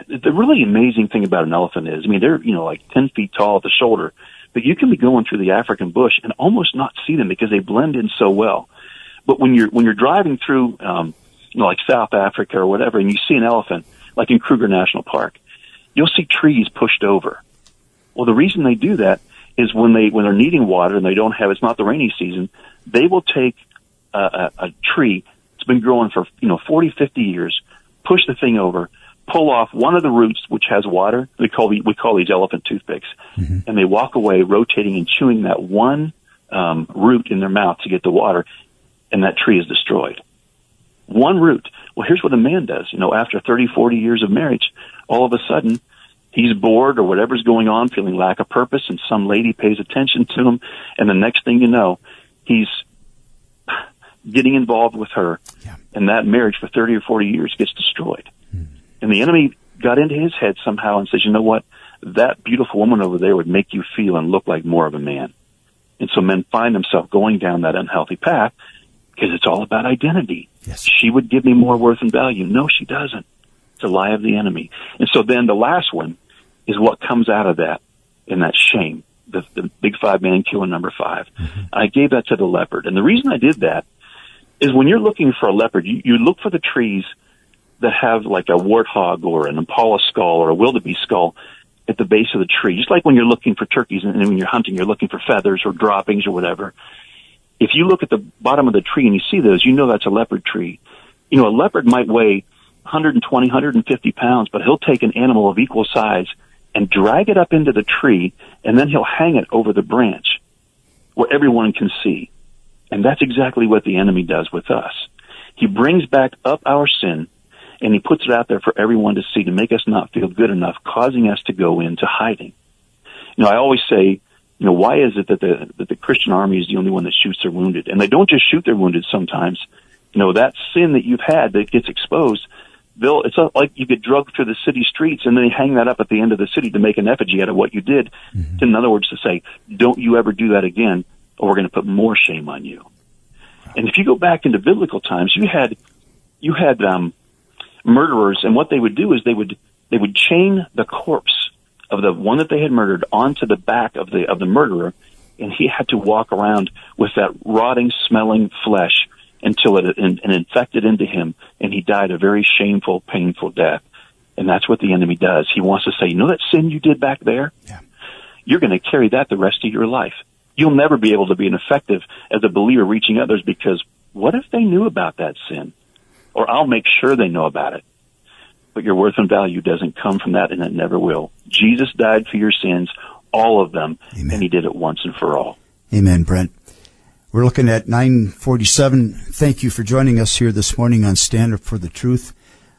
The really amazing thing about an elephant is, I mean, they're you know like ten feet tall at the shoulder, but you can be going through the African bush and almost not see them because they blend in so well. But when you're when you're driving through, um, you know, like South Africa or whatever, and you see an elephant, like in Kruger National Park, you'll see trees pushed over. Well, the reason they do that is when they when they're needing water and they don't have it's not the rainy season, they will take a, a, a tree been growing for you know 40, 50 years, push the thing over, pull off one of the roots which has water. We call the, we call these elephant toothpicks, and they walk away rotating and chewing that one um, root in their mouth to get the water, and that tree is destroyed. One root. Well, here's what a man does. You know, after 30, 40 years of marriage, all of a sudden he's bored or whatever's going on, feeling lack of purpose, and some lady pays attention to him, and the next thing you know, he's getting involved with her,
Yeah.
and that marriage for 30 or 40 years gets destroyed. Hmm. And the enemy got into his head somehow and says, you know what? That beautiful woman over there would make you feel and look like more of a man. And so men find themselves going down that unhealthy path because it's all about identity.
Yes.
She would give me more worth and value. No, she doesn't. It's a lie of the enemy. And so then the last one is what comes out of that and that shame, the, the big five man killer number 5 mm-hmm. I gave that to the leopard. And the reason I did that is when you're looking for a leopard, you, you look for the trees that have like a warthog or an impala skull or a wildebeest skull at the base of the tree. Just like when you're looking for turkeys and when you're hunting, you're looking for feathers or droppings or whatever. If you look at the bottom of the tree and you see those, you know that's a leopard tree. You know, a leopard might weigh 120, 150 pounds, but he'll take an animal of equal size and drag it up into the tree and then he'll hang it over the branch where everyone can see. And that's exactly what the enemy does with us. He brings back up our sin and he puts it out there for everyone to see to make us not feel good enough, causing us to go into hiding. You know, I always say, you know, why is it that the that the Christian army is the only one that shoots their wounded? And they don't just shoot their wounded sometimes. You know, that sin that you've had that gets exposed, they'll it's not like you get drugged through the city streets and then they hang that up at the end of the city to make an effigy out of what you did. Mm-hmm. In other words, to say, don't you ever do that again, or we're going to put more shame on you. And if you go back into biblical times, you had you had um, murderers, and what they would do is they would they would chain the corpse of the one that they had murdered onto the back of the of the murderer, and he had to walk around with that rotting, smelling flesh until it and, and infected into him, and he died a very shameful, painful death. And that's what the enemy does. He wants to say, you know that sin you did back there?
Yeah.
You're going to carry that the rest of your life. You'll never be able to be an effective as a believer reaching others because what if they knew about that sin? Or I'll make sure they know about it. But your worth and value doesn't come from that and it never will. Jesus died for your sins, all of them,
Amen.
and he did it once and for all.
Amen, Brent. We're looking at 947. Thank you for joining us here this morning on Stand Up for the Truth.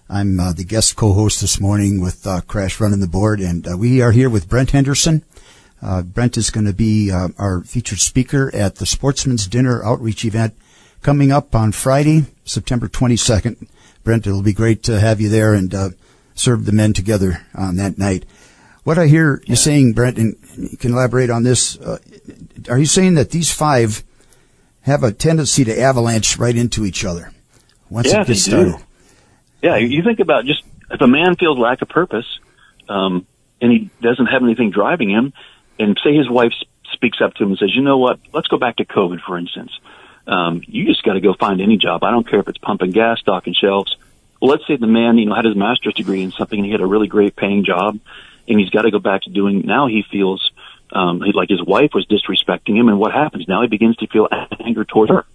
I'm uh, the guest co-host this morning with uh, Crash running the board, and uh, we are here with Brent Henderson. Uh, Brent is going to be uh, our featured speaker at the Sportsman's Dinner Outreach event coming up on Friday, September 22nd. Brent, it'll be great to have you there and uh, serve the men together on that night. What I hear you saying, Brent, and you can elaborate on this, are you saying that these five have a tendency to avalanche right into each other once
Yeah,
it gets started?
Yeah, you think about just if a man feels lack of purpose, um, and he doesn't have anything driving him, and say his wife speaks up to him and says, "You know what? Let's go back to COVID, for instance. Um, you just got to go find any job. I don't care if it's pumping gas, stocking shelves. Well, let's say the man, you know, had his master's degree in something, and he had a really great paying job, and he's got to go back to doing. Now he feels um, he- like his wife was disrespecting him, and what happens now? He begins to feel anger toward her.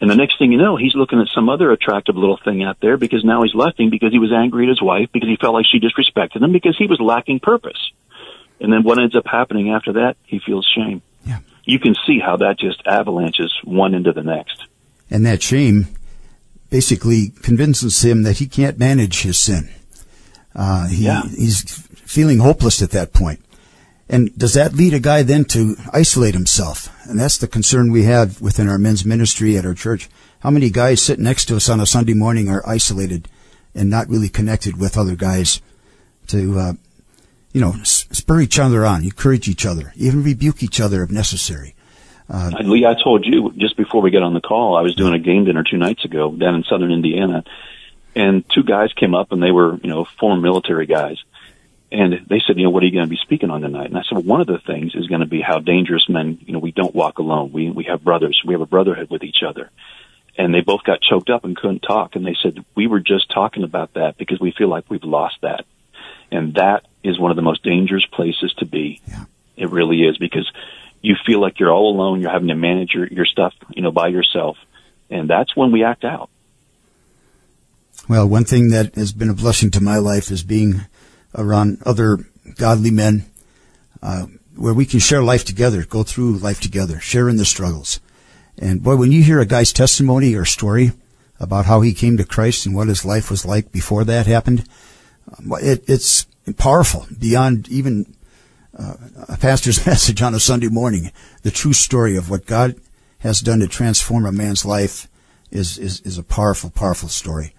And the next thing you know, he's looking at some other attractive little thing out there because now he's lusting because he was angry at his wife because he felt like she disrespected him because he was lacking purpose. And then what ends up happening after that? He feels shame.
Yeah.
You can see how that just avalanches one into the next.
And that shame basically convinces him that he can't manage his sin. Uh, he,
Yeah.
He's feeling hopeless at that point. And does that lead a guy then to isolate himself? And that's the concern we have within our men's ministry at our church. How many guys sit next to us on a Sunday morning are isolated and not really connected with other guys to, uh, you know, spur each other on, encourage each other, even rebuke each other if necessary. Uh,
Lee, I told you just before we got on the call, I was doing a game dinner two nights ago down in southern Indiana, and two guys came up and they were, you know, former military guys. And they said, you know, what are you going to be speaking on tonight? And I said, well, one of the things is going to be how dangerous men, you know, we don't walk alone. We, we have brothers. We have a brotherhood with each other. And they both got choked up and couldn't talk. And they said, we were just talking about that because we feel like we've lost that. And that is one of the most dangerous places to be.
Yeah.
It really is because you feel like you're all alone. You're having to manage your, your stuff, you know, by yourself. And that's when we act out.
Well, one thing that has been a blessing to my life is being around other godly men, uh, where we can share life together, go through life together, share in the struggles. And boy, when you hear a guy's testimony or story about how he came to Christ and what his life was like before that happened, it, it's powerful beyond even uh, a pastor's message on a Sunday morning. The true story of what God has done to transform a man's life is, is, is a powerful, powerful story.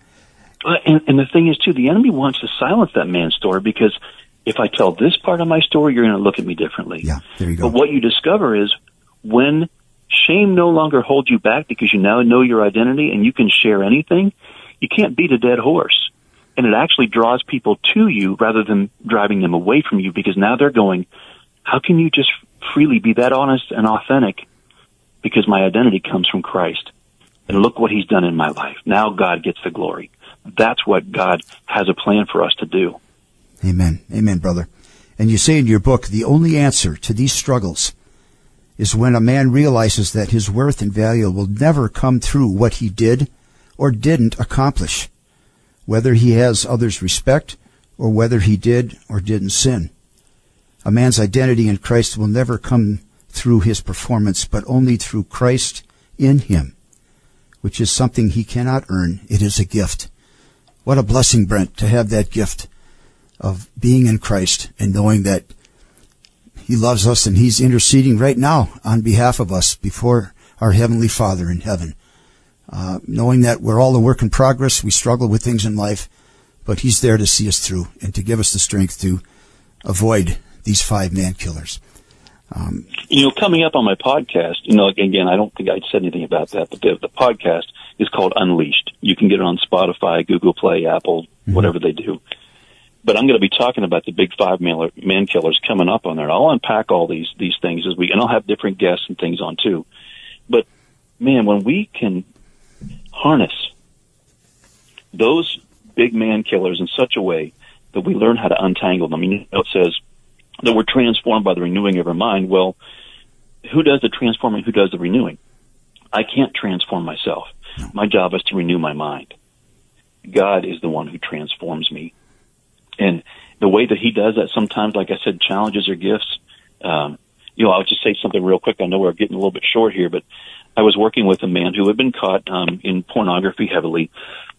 Uh, And, and the thing is, too, the enemy wants to silence that man's story because if I tell this part of my story, you're going to look at me differently.
Yeah, there you go.
But what you discover is when shame no longer holds you back because you now know your identity and you can share anything, you can't beat a dead horse. And it actually draws people to you rather than driving them away from you because now they're going, how can you just freely be that honest and authentic? Because my identity comes from Christ. And look what he's done in my life. Now God gets the glory. That's what God has a plan for us to do.
Amen. Amen, brother. And you say in your book, the only answer to these struggles is when a man realizes that his worth and value will never come through what he did or didn't accomplish, whether he has others' respect or whether he did or didn't sin. A man's identity in Christ will never come through his performance, but only through Christ in him, which is something he cannot earn. It is a gift. What a blessing, Brent, to have that gift of being in Christ and knowing that He loves us and He's interceding right now on behalf of us before our Heavenly Father in heaven. Uh, knowing that we're all a work in progress, we struggle with things in life, but He's there to see us through and to give us the strength to avoid these five man killers. Um,
You know, coming up on my podcast, you know, again, I don't think I'd said anything about that, but the, the podcast is called Unleashed. You can get it on Spotify, Google Play, Apple, whatever they do. But I'm going to be talking about the big five man, man killers coming up on there. I'll unpack all these these things as we, and I'll have different guests and things on too. But man, when we can harness those big man killers in such a way that we learn how to untangle them. You know, it says that we're transformed by the renewing of our mind. Well, who does the transforming? Who does the renewing? I can't transform myself. My job is to renew my mind. God is the one who transforms me. And the way that he does that sometimes, like I said, challenges or gifts. Um, you know, I'll just say something real quick. I know we're getting a little bit short here, but I was working with a man who had been caught um, in pornography heavily,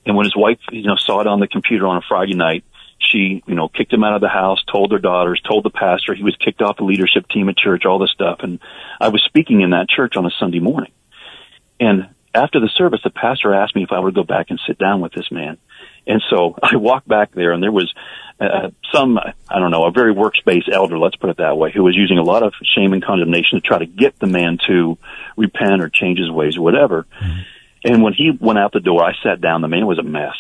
and when his wife, you know, saw it on the computer on a Friday night, she, you know, kicked him out of the house, told their daughters, told the pastor he was kicked off the leadership team at church, all this stuff. And I was speaking in that church on a Sunday morning. And after the service, the pastor asked me if I would go back and sit down with this man. And so I walked back there and there was uh, some, I don't know, a very works-based elder, let's put it that way, who was using a lot of shame and condemnation to try to get the man to repent or change his ways or whatever. Mm-hmm. And when he went out the door, I sat down. The man was a mess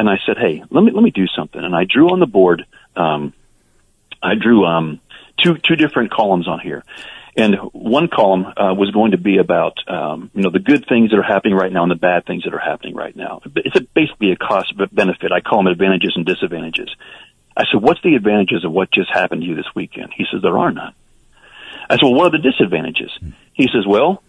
and I said, "Hey, let me let me do something." And I drew on the board. Um, I drew um, two two different columns on here, and one column uh, was going to be about um, you know the good things that are happening right now and the bad things that are happening right now. It's a, basically a cost benefit. I call them advantages and disadvantages. I said, "What's the advantages of what just happened to you this weekend?" He says, "There are none." I said, "Well, what are the disadvantages?" He says, "Well,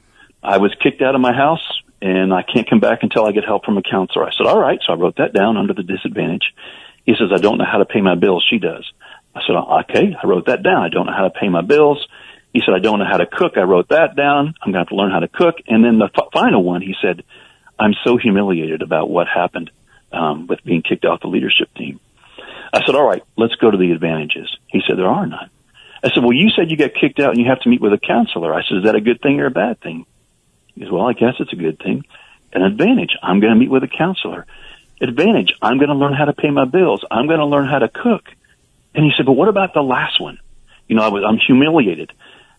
I was kicked out of my house and I can't come back until I get help from a counselor. I said, all right. So I wrote that down under the disadvantage. He says, I don't know how to pay my bills. She does. I said, okay. I wrote that down. I don't know how to pay my bills. He said, I don't know how to cook. I wrote that down. I'm going to have to learn how to cook. And then the f- final one, he said, I'm so humiliated about what happened um, with being kicked off the leadership team. I said, all right, let's go to the advantages. He said, there are none. I said, well, you said you got kicked out and you have to meet with a counselor. I said, is that a good thing or a bad thing? He said, well, I guess it's a good thing. An advantage, I'm going to meet with a counselor. Advantage, I'm going to learn how to pay my bills. I'm going to learn how to cook. And he said, but what about the last one? You know, I was, I'm humiliated.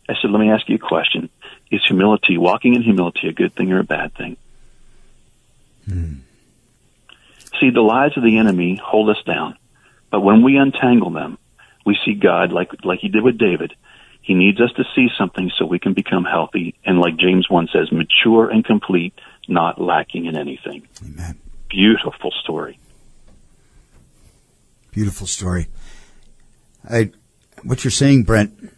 I said, let me ask you a question. Is humility, walking in humility, a good thing or a bad thing? Hmm. See, the lies of the enemy hold us down. But when we untangle them, we see God like, like he did with David. He needs us to see something so we can become healthy and like James 1 says, mature and complete, not lacking in anything.
Amen.
Beautiful story.
Beautiful story. I, what you're saying, Brent,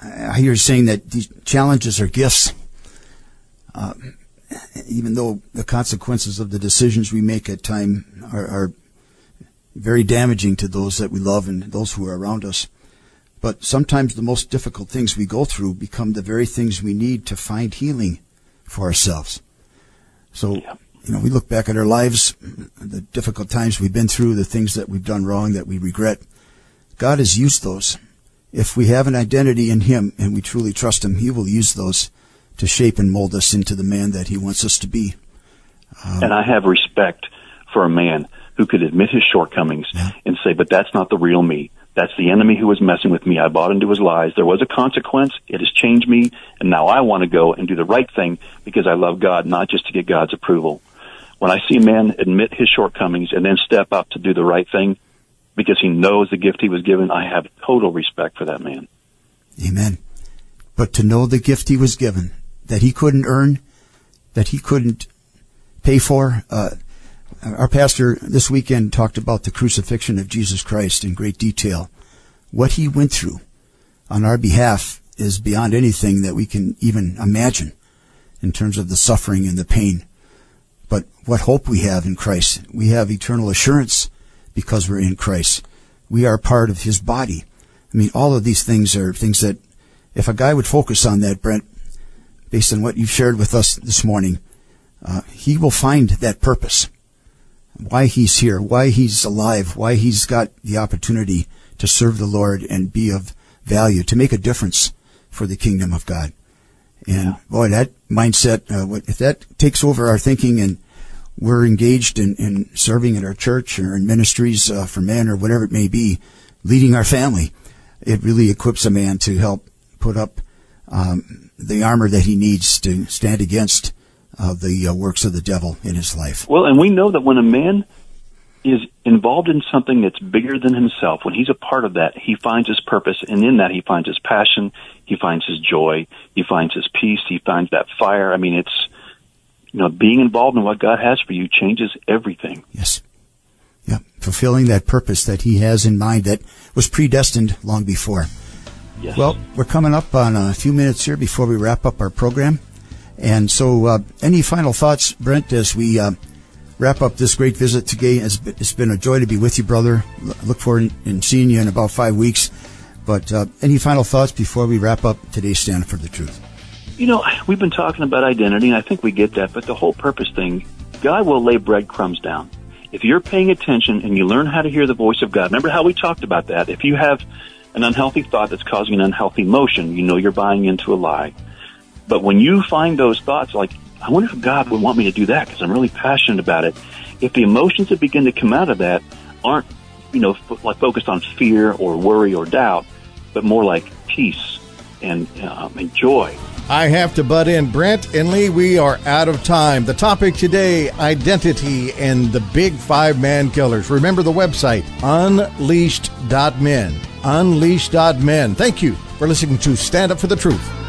I hear you saying that these challenges are gifts. Uh, even though the consequences of the decisions we make at time are, are very damaging to those that we love and those who are around us. But sometimes the most difficult things we go through become the very things we need to find healing for ourselves. So, you know, we look back at our lives, the difficult times we've been through, the things that we've done wrong that we regret. God has used those. If we have an identity in Him and we truly trust Him, He will use those to shape and mold us into the man that He wants us to be.
Um, and I have respect for a man who could admit his shortcomings yeah. and say, but that's not the real me. That's the enemy who was messing with me. I bought into his lies. There was a consequence. It has changed me. And now I want to go and do the right thing because I love God, not just to get God's approval. When I see a man admit his shortcomings and then step up to do the right thing because he knows the gift he was given, I have total respect for that man.
Amen. But to know the gift he was given, that he couldn't earn, that he couldn't pay for, uh, our pastor this weekend talked about the crucifixion of Jesus Christ in great detail. What he went through on our behalf is beyond anything that we can even imagine in terms of the suffering and the pain. But what hope we have in Christ. We have eternal assurance because we're in Christ. We are part of his body. I mean, all of these things are things that if a guy would focus on that, Brent, based on what you've shared with us this morning, uh, he will find that purpose why he's here, why he's alive, why he's got the opportunity to serve the Lord and be of value, to make a difference for the kingdom of God. And boy, that mindset, uh, if that takes over our thinking and we're engaged in, in serving in our church or in ministries uh, for men or whatever it may be, leading our family, it really equips a man to help put up um, the armor that he needs to stand against of the uh, works of the devil in his life.
Well, and we know that when a man is involved in something that's bigger than himself, when he's a part of that, he finds his purpose, and in that he finds his passion, he finds his joy, he finds his peace, he finds that fire. I mean, it's, you know, being involved in what God has for you changes everything.
Yes. Yeah. Fulfilling that purpose that he has in mind that was predestined long before.
Yes.
Well, we're coming up on a few minutes here before we wrap up our program. And so, uh, any final thoughts, Brent, as we uh, wrap up this great visit today? It's been a joy to be with you, brother. Look forward in seeing you in about five weeks. But uh, any final thoughts before we wrap up today's Stand for the Truth?
You know, we've been talking about identity, and I think we get that, but the whole purpose thing, God will lay breadcrumbs down. If you're paying attention and you learn how to hear the voice of God, remember how we talked about that? If you have an unhealthy thought that's causing an unhealthy emotion, you know you're buying into a lie. But when you find those thoughts like, I wonder if God would want me to do that because I'm really passionate about it. If the emotions that begin to come out of that aren't, you know, f- like focused on fear or worry or doubt, but more like peace and, um, and joy.
I have to butt in. Brent and Lee, we are out of time. The topic today identity and the big five man killers. Remember the website unleashed.men. Unleashed.men. Thank you for listening to Stand Up for the Truth.